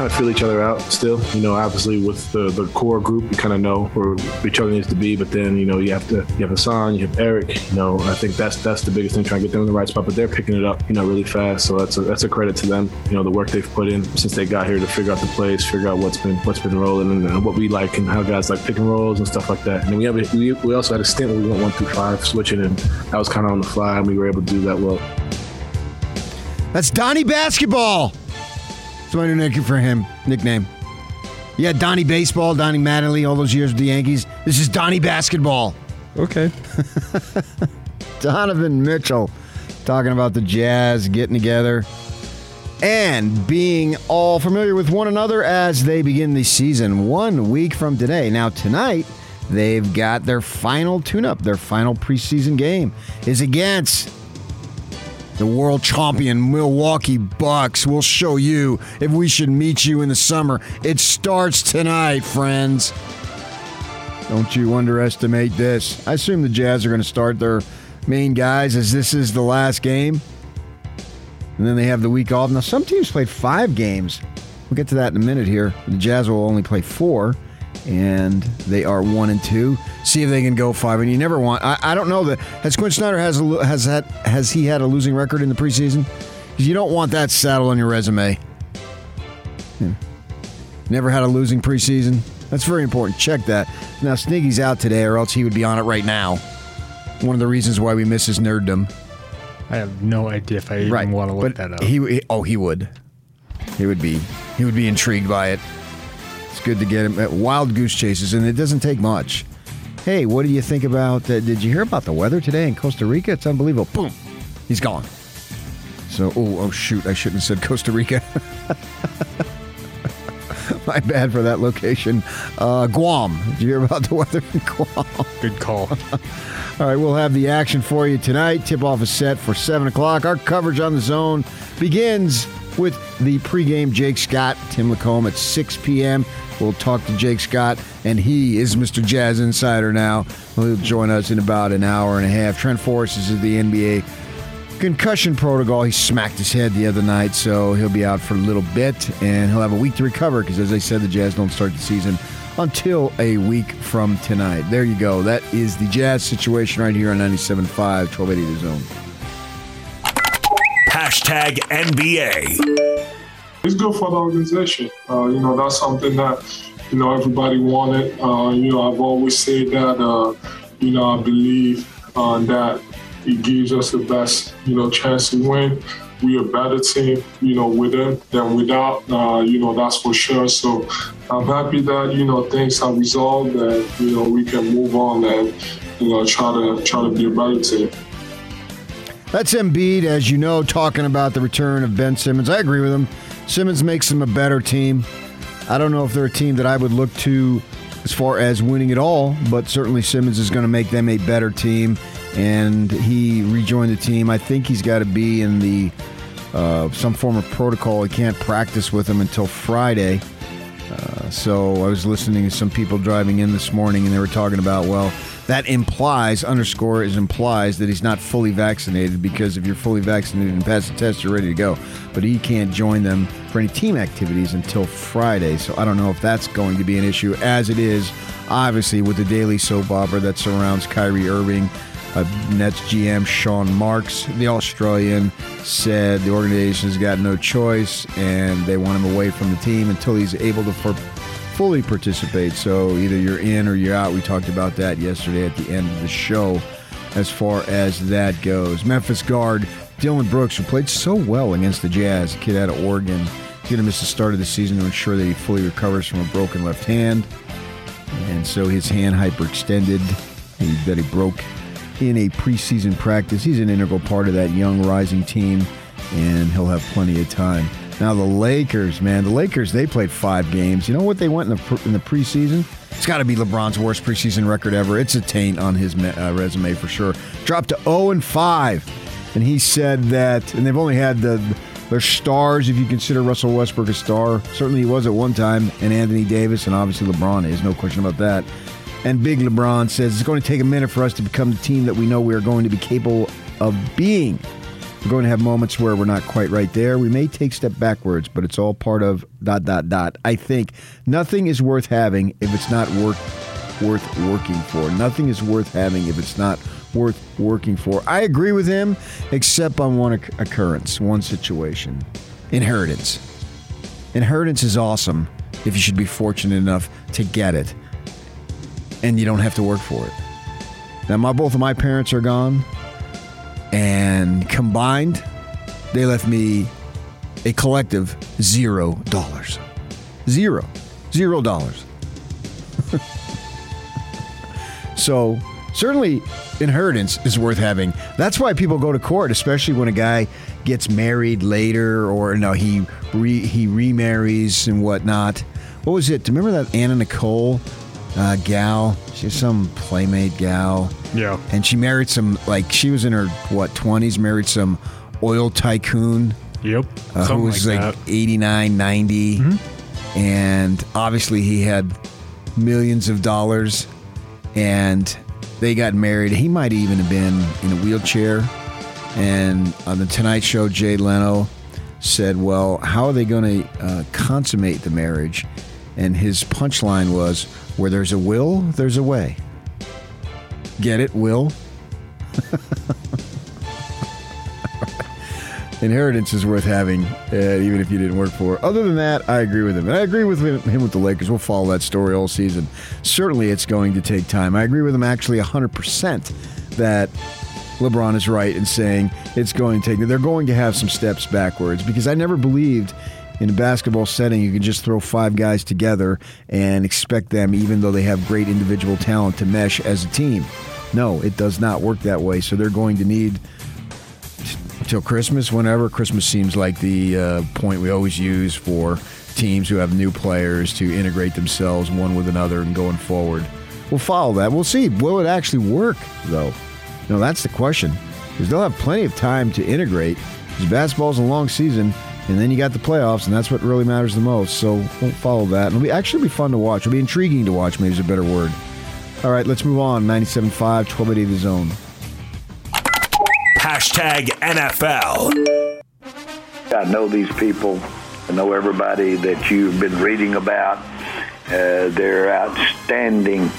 Trying to feel each other out still. You know, obviously with the, the core group, you kind of know where each other needs to be. But then, you know, you have to you have Hassan, you have Eric. You know, I think that's that's the biggest thing, trying to get them in the right spot. But they're picking it up, you know, really fast. So that's a, that's a credit to them. You know, the work they've put in since they got here to figure out the plays, figure out what's been what's been rolling, and, and what we like, and how guys like pick and rolls and stuff like that. And we have we, we also had a stint where we went one through five switching, and that was kind of on the fly, and we were able to do that well. That's Donnie Basketball. That's my new nickname for him. Nickname. Yeah, Donnie Baseball, Donnie Mattingly, all those years with the Yankees. This is Donnie Basketball. Okay. Donovan Mitchell talking about the Jazz getting together and being all familiar with one another as they begin the season one week from today. Now, tonight, they've got their final tune up, their final preseason game is against the world champion Milwaukee Bucks. We'll show you if we should meet you in the summer. It starts tonight, friends. Don't you underestimate this. I assume the Jazz are going to start their main guys as this is the last game. And then they have the week off. Now, some teams played five games. We'll get to that in a minute here. The Jazz will only play four, and they are one and two. See if they can go five. And you never want. I, I don't know that has Quin Snyder has a, has had has he had a losing record in the preseason? You don't want that saddle on your resume. Yeah. Never had a losing preseason. That's very important. Check that. Now Sniggy's out today, or else he would be on it right now. One of the reasons why we miss his nerddom. I have no idea if I even Right, want to look but that up. He, he- oh, he would. He would be. He would be intrigued by it. It's good to get him at wild goose chases, and it doesn't take much. Hey, what do you think about? Uh, did you hear about the weather today in Costa Rica? It's unbelievable. Boom, he's gone. So, oh, oh shoot, I shouldn't have said Costa Rica. My bad for that location. Uh, Guam. Did you hear about the weather in Guam? Good call. All right, we'll have the action for you tonight. Tip off is set for 7 o'clock. Our coverage on the zone begins with the pregame Jake Scott, Tim Lacombe at 6 p.m. We'll talk to Jake Scott, and he is Mr. Jazz Insider now. He'll join us in about an hour and a half. Trent Forrest is the NBA concussion protocol. He smacked his head the other night, so he'll be out for a little bit, and he'll have a week to recover because, as I said, the Jazz don't start the season until a week from tonight. There you go. That is the Jazz situation right here on 97.5, 1280 The Zone. Hashtag NBA. It's good for the organization. Uh, you know, that's something that, you know, everybody wanted. Uh, you know, I've always said that, uh, you know, I believe uh, that it gives us the best, you know, chance to win. We're a better team, you know, with them than without. Uh, you know, that's for sure. So I'm happy that, you know, things have resolved and, you know, we can move on and, you know, try to try to be a better team. That's Embiid, as you know, talking about the return of Ben Simmons. I agree with him. Simmons makes them a better team. I don't know if they're a team that I would look to as far as winning it all, but certainly Simmons is going to make them a better team. And he rejoined the team. I think he's got to be in the uh, some form of protocol. He can't practice with them until Friday. Uh, so I was listening to some people driving in this morning, and they were talking about well, that implies underscore is implies that he's not fully vaccinated because if you're fully vaccinated and pass the test, you're ready to go. But he can't join them for any team activities until Friday. So I don't know if that's going to be an issue, as it is obviously with the daily soap opera that surrounds Kyrie Irving. Uh, Nets GM Sean Marks, the Australian, said the organization's got no choice and they want him away from the team until he's able to fully participate. So either you're in or you're out. We talked about that yesterday at the end of the show as far as that goes. Memphis guard Dillon Brooks, who played so well against the Jazz, kid out of Oregon, he's going to miss the start of the season to ensure that he fully recovers from a broken left hand. And so his hand hyperextended he, that he broke in a preseason practice. He's an integral part of that young rising team, and he'll have plenty of time. Now the Lakers, man, the Lakers they played five games. You know what they went in the in the preseason? It's got to be LeBron's worst preseason record ever. It's a taint on his uh, resume for sure. Dropped to 0 and 5, and he said that, and they've only had the their stars, if you consider Russell Westbrook a star. Certainly he was at one time, and Anthony Davis, and obviously LeBron is, no question about that. And Big LeBron says it's going to take a minute for us to become the team that we know we are going to be capable of being. We're going to have moments where we're not quite right there. We may take step backwards, but it's all part of dot dot dot. I think nothing is worth having if it's not worth worth working for. Nothing is worth having if it's not worth working for. I agree with him, except on one occurrence, one situation. Inheritance. Inheritance is awesome if you should be fortunate enough to get it, and you don't have to work for it. Now, my both of my parents are gone and combined, they left me a collective zero dollars. Zero. Zero dollars. so, certainly, inheritance is worth having. That's why people go to court, especially when a guy gets married later or no, he re, he remarries and whatnot. What was it? Do you remember that Anna Nicole uh, gal? She's some playmate gal. Yeah. And she married some, like, she was in her, what, 20s, married some oil tycoon. Yep. Uh, who was like, like 89, 90. Mm-hmm. And obviously he had millions of dollars. And they got married. He might even have been in a wheelchair. And on the Tonight Show, Jay Leno said, Well, how are they going to uh, consummate the marriage? And his punchline was, Where there's a will, there's a way. Get it, Will? Inheritance is worth having, uh, even if you didn't work for. Other than that, I agree with him. And I agree with him with the Lakers. We'll follow that story all season. Certainly, it's going to take time. I agree with him actually 100% that LeBron is right in saying it's going to take, they're going to have some steps backwards because I never believed in a basketball setting, you can just throw five guys together and expect them, even though they have great individual talent, to mesh as a team. No, it does not work that way. So they're going to need till Christmas, whenever. Christmas seems like the uh, point we always use for teams who have new players to integrate themselves one with another and going forward. We'll follow that. We'll see. Will it actually work, though? No, that's the question. Because they'll have plenty of time to integrate. Because basketball's a long season and then you got the playoffs, and that's what really matters the most. So we'll follow that. It'll be actually be fun to watch. It'll be intriguing to watch. Maybe is a better word. All right, let's move on. 97.5, 1280 The Zone. Hashtag NFL. I know these people. I know everybody that you've been reading about. Uh, they're outstanding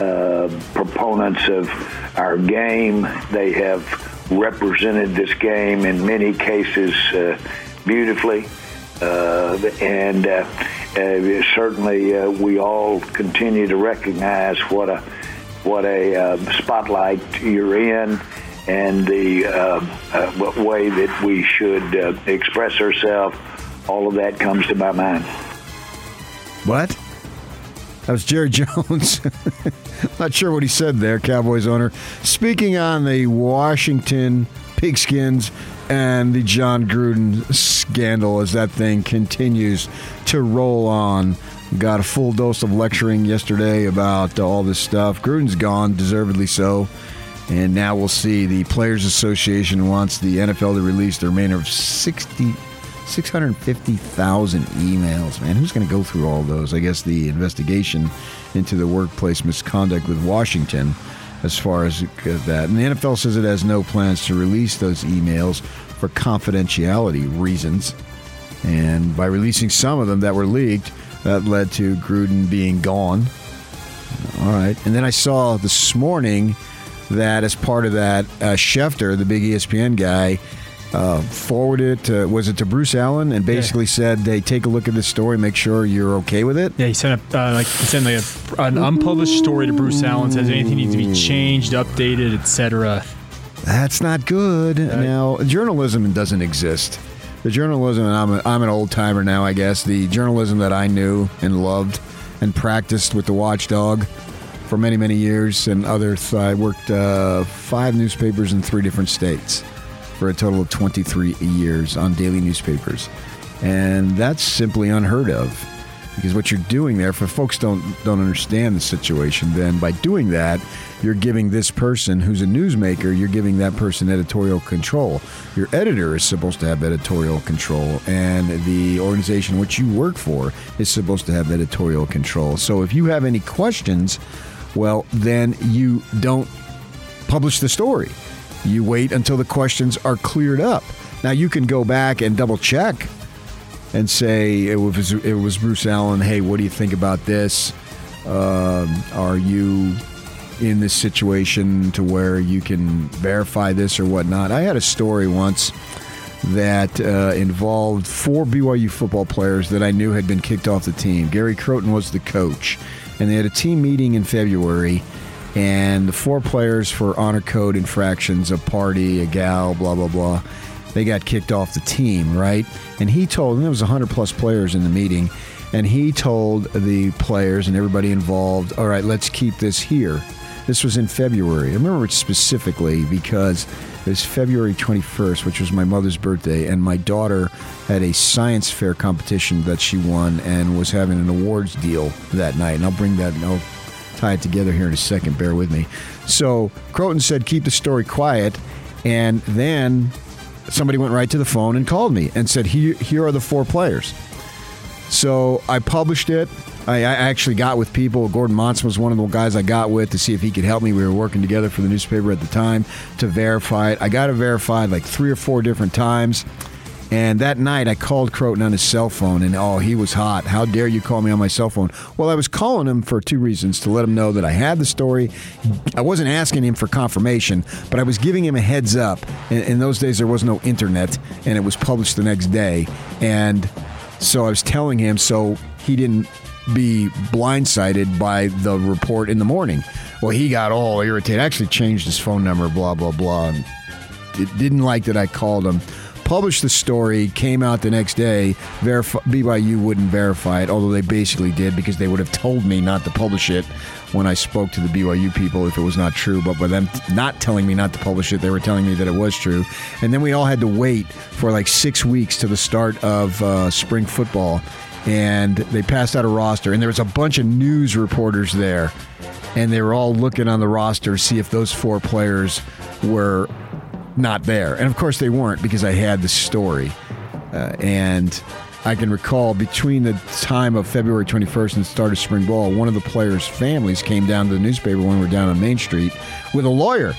uh, proponents of our game. They have represented this game in many cases uh, beautifully. Uh, and uh, uh, certainly uh, we all continue to recognize what a what a uh, spotlight you're in and the uh, way that we should express ourselves. All of that comes to my mind. What? That was Jerry Jones. Not sure what he said there, Cowboys owner. Speaking on the Washington Pigskins and the Jon Gruden scandal as that thing continues to roll on. Got a full dose of lecturing yesterday about uh, all this stuff. Gruden's gone, deservedly so. And now we'll see. The Players Association wants the NFL to release the remainder of 60, 650,000 emails. Man, who's going to go through all those? I guess the investigation into the workplace misconduct with Washington as far as that. And the NFL says it has no plans to release those emails for confidentiality reasons. And by releasing some of them that were leaked, that led to Gruden being gone. All right. And then I saw this morning that as part of that, uh, Schefter, the big ESPN guy, uh, forwarded to, was it to Bruce Allen and basically yeah. said, "Hey, take a look at this story, make sure you're okay with it." Yeah, he sent a, uh, like he sent like a, an unpublished story to Bruce Allen, says anything needs to be changed, updated, etc. That's not good. Right. Now, journalism doesn't exist. The journalism, and I'm, a, I'm an old timer now, I guess. The journalism that I knew and loved and practiced with the Watchdog for many, many years and others. I worked uh, five newspapers in three different states for a total of 23 years on daily newspapers. And that's simply unheard of. Because what you're doing there, for folks don't don't understand the situation, then by doing that, you're giving this person who's a newsmaker, you're giving that person editorial control. Your editor is supposed to have editorial control, and the organization which you work for is supposed to have editorial control. So if you have any questions, well, then you don't publish the story. You wait until the questions are cleared up. Now you can go back and double check and say it was it was Bruce Allen. Hey, what do you think about this? Um, are you in this situation to where you can verify this or whatnot? I had a story once that uh, involved four BYU football players that I knew had been kicked off the team. Gary Crowton was the coach, and they had a team meeting in February. And the four players for honor code infractions, a party, a gal, blah blah blah they got kicked off the team, right? And he told, and there was 100 plus players in the meeting, and he told the players and everybody involved, all right, let's keep this here. This was in February. I remember it specifically because it was February 21st, which was my mother's birthday, and my daughter had a science fair competition that she won and was having an awards deal that night. And I'll bring that I'll tie it together here in a second. Bear with me. So Crowton said, keep the story quiet. And then somebody went right to the phone and called me and said, here, here are the four players. So I published it. I, I actually got with people. Gordon Monson was one of the guys I got with to see if he could help me. We were working together for the newspaper at the time to verify it. I got it verified like three or four different times. And that night, I called Crowton on his cell phone, and oh, he was hot. How dare you call me on my cell phone? Well, I was calling him for two reasons to let him know that I had the story. I wasn't asking him for confirmation, but I was giving him a heads up. In, in those days, there was no internet, and it was published the next day. And so I was telling him so he didn't be blindsided by the report in the morning. Well, he got all irritated. Actually, changed his phone number, blah, blah, blah. And didn't like that I called him published the story, came out the next day. BYU wouldn't verify it, although they basically did because they would have told me not to publish it when I spoke to the BYU people if it was not true. But by them not telling me not to publish it, they were telling me that it was true. And then we all had to wait for like six weeks to the start of uh, spring football. And they passed out a roster, and there was a bunch of news reporters there, and they were all looking on the roster to see if those four players were not there. And of course, they weren't because I had the story. Uh, and I can recall between the time of February 21st and the start of spring ball, one of the players' families came down to the newspaper when we were down on Main Street with a lawyer.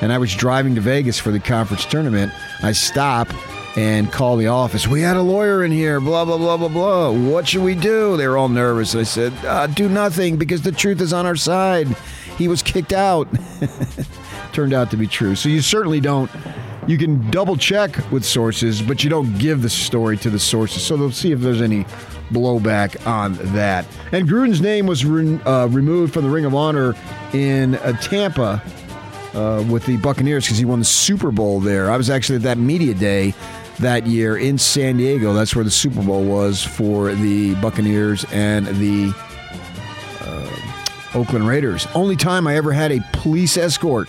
And I was driving to Vegas for the conference tournament. I stop and call the office. We had a lawyer in here, blah, blah, blah, blah, blah. What should we do? They were all nervous. I said, uh, Do nothing because the truth is on our side. He was kicked out. turned out to be true. So you certainly don't. You can double check with sources, but you don't give the story to the sources. So they'll see if there's any blowback on that. And Gruden's name was re- uh, removed from the Ring of Honor in uh, Tampa uh, with the Buccaneers because he won the Super Bowl there. I was actually at that media day that year in San Diego. That's where the Super Bowl was for the Buccaneers and the uh, Oakland Raiders. Only time I ever had a police escort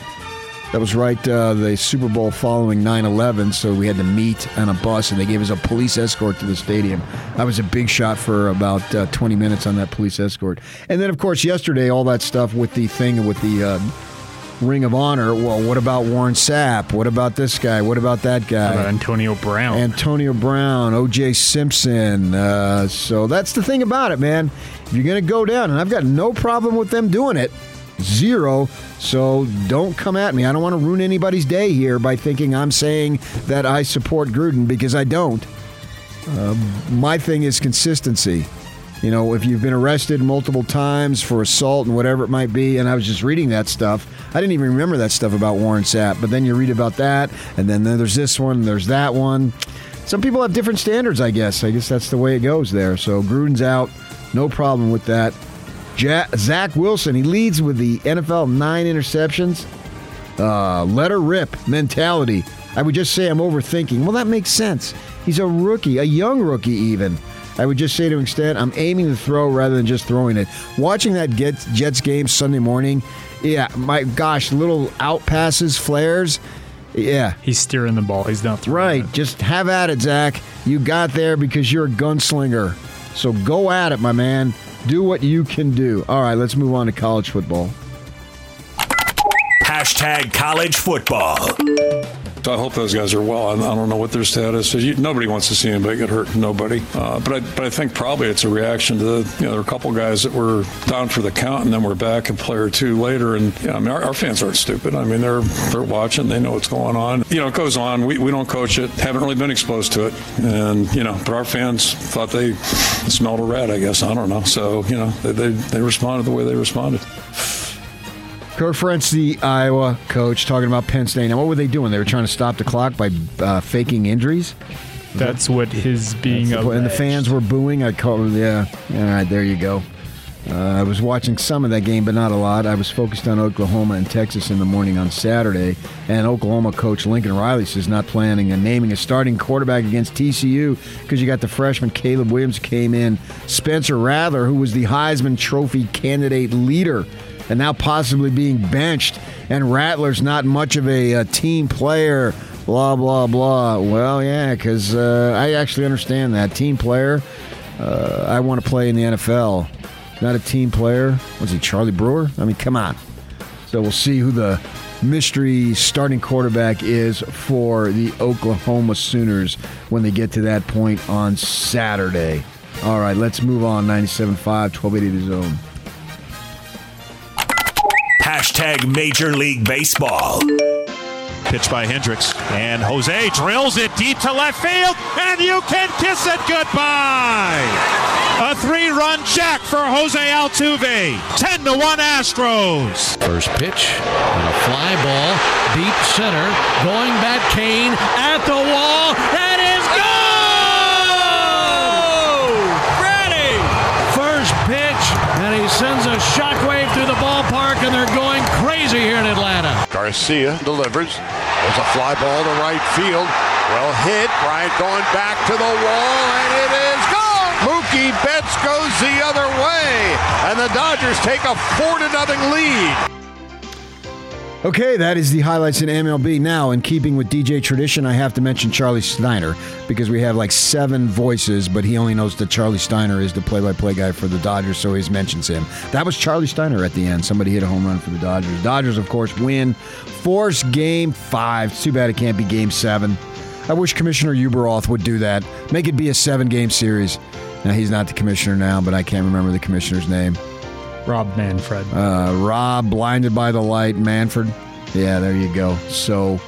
that was right uh, the Super Bowl following 9 11. So we had to meet on a bus, and they gave us a police escort to the stadium. I was a big shot for about uh, 20 minutes on that police escort. And then, of course, yesterday, all that stuff with the thing with the. Uh, Ring of Honor. Well, what about Warren Sapp? What about this guy? What about that guy? About Antonio Brown. Antonio Brown, O.J. Simpson. Uh, so that's the thing about it, man. If you're going to go down, and I've got no problem with them doing it, zero. So don't come at me. I don't want to ruin anybody's day here by thinking I'm saying that I support Gruden because I don't. Uh, my thing is consistency. You know, if you've been arrested multiple times for assault and whatever it might be, and I was just reading that stuff, I didn't even remember that stuff about Warren Sapp. But then you read about that, and then there's this one, there's that one. Some people have different standards, I guess. I guess that's the way it goes there. So Gruden's out, no problem with that. Zach Wilson, he leads with the NFL nine interceptions. Uh, let her rip mentality. I would just say I'm overthinking. Well, that makes sense. He's a rookie, a young rookie, even. I would just say to extent, I'm aiming to throw rather than just throwing it. Watching that Jets game Sunday morning, yeah, my gosh, little out passes, flares. Yeah. He's steering the ball. He's not throwing Right. it. Just have at it, Zach. You got there because you're a gunslinger. So go at it, my man. Do what you can do. All right, let's move on to college football. Hashtag college football. I hope those guys are well. I I don't know what their status is. You, nobody wants to see anybody get hurt. Nobody. Uh, but I, but I think probably it's a reaction to the, you know there are a couple guys that were down for the count and then we're back a player or two later. And yeah, I mean our, our fans aren't stupid. I mean they're they're watching. They know what's going on. You know it goes on. We, we don't coach it. Haven't really been exposed to it. And you know but our fans thought they smelled a rat. I guess I don't know. So you know they they, they responded the way they responded. Kirk Ferentz, the Iowa coach, talking about Penn State. Now, what were they doing? They were trying to stop the clock by uh, faking injuries? That's what his being and the fans were booing. I call yeah. All right, there you go. Uh, I was watching some of that game, but not a lot. I was focused on Oklahoma and Texas in the morning on Saturday, and Oklahoma coach Lincoln Riley says not planning on naming a starting quarterback against TCU because you got the freshman Caleb Williams came in, Spencer Rattler, who was the Heisman Trophy candidate leader, and now possibly being benched, and Rattler's not much of a, uh team player. Blah blah blah. Well, yeah, because uh, I actually understand that team player. Uh, I want to play in the NFL, not a team player. Was he Charlie Brewer? I mean, come on. So we'll see who the mystery starting quarterback is for the Oklahoma Sooners when they get to that point on Saturday. All right, let's move on. 97.5, 1280 the zone. Hashtag Major League Baseball. Pitch by Hendricks. And Jose drills it deep to left field, and you can kiss it goodbye. A three run jack for Jose Altuve. 10 to 1 Astros. First pitch, and a fly ball, deep center, going back Cain at the wall, and is go! Ready! First pitch, and he sends a shockwave through the ballpark, and they're going crazy here in Atlanta. Garcia delivers. There's a fly ball to right field. Well hit. Bryant going back to the wall, and it is gone. Mookie Betts goes the other way, and the Dodgers take a four to nothing lead. Okay, that is the highlights in MLB. Now, in keeping with DJ tradition, I have to mention Charlie Steiner because we have like seven voices, but he only knows that Charlie Steiner is the play-by-play guy for the Dodgers, so he mentions him. That was Charlie Steiner at the end. Somebody hit a home run for the Dodgers. Dodgers, of course, win. Force game five. It's too bad it can't be game seven. I wish Commissioner Ueberroth would do that. Make it be a seven-game series. Now he's not the commissioner now, but I can't remember the commissioner's name. Rob Manfred. Uh, Rob, blinded by the light, Manfred. Yeah, there you go. So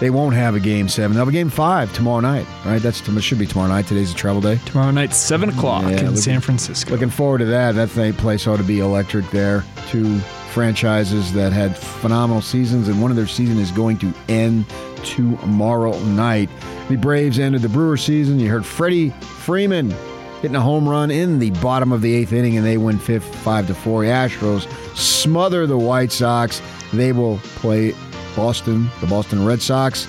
they won't have a game seven. They'll have a game five tomorrow night, right? That's should be tomorrow night. Today's a travel day. Tomorrow night, 7 o'clock Yeah, in looking- San Francisco. Looking forward to that. That thing, place ought to be electric there. Two franchises that had phenomenal seasons, and one of their season is going to end tomorrow night. The Braves ended the Brewer season. You heard Freddie Freeman hitting a home run in the bottom of the eighth inning, and they win fifth, five to four. The Astros smother the White Sox. They will play Boston, the Boston Red Sox,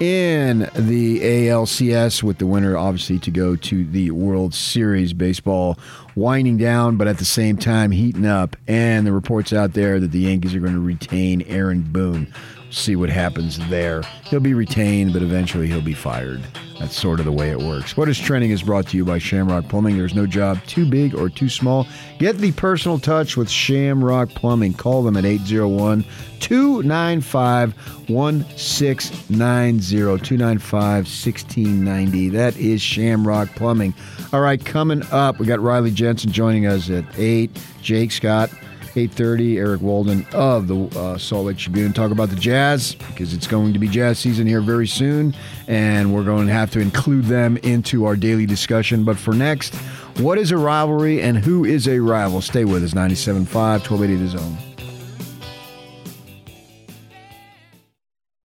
in the ALCS with the winner obviously to go to the World Series baseball winding down but at the same time heating up and the reports out there that the Yankees are going to retain Aaron Boone see what happens there. He'll be retained but eventually he'll be fired. That's sort of the way it works. What is trending is brought to you by Shamrock Plumbing. There's no job too big or too small. Get the personal touch with Shamrock Plumbing. Call them at 801 295 1690 295 1690 that is Shamrock Plumbing. All right coming up we got Riley Jensen joining us at 8 Jake Scott 8.30 eric walden of the uh, salt lake tribune. Talk about the jazz because it's going to be jazz season here very soon and we're going to have to include them into our daily discussion. But for next what is a rivalry and who is a rival? Stay with us 97.5 1280 the zone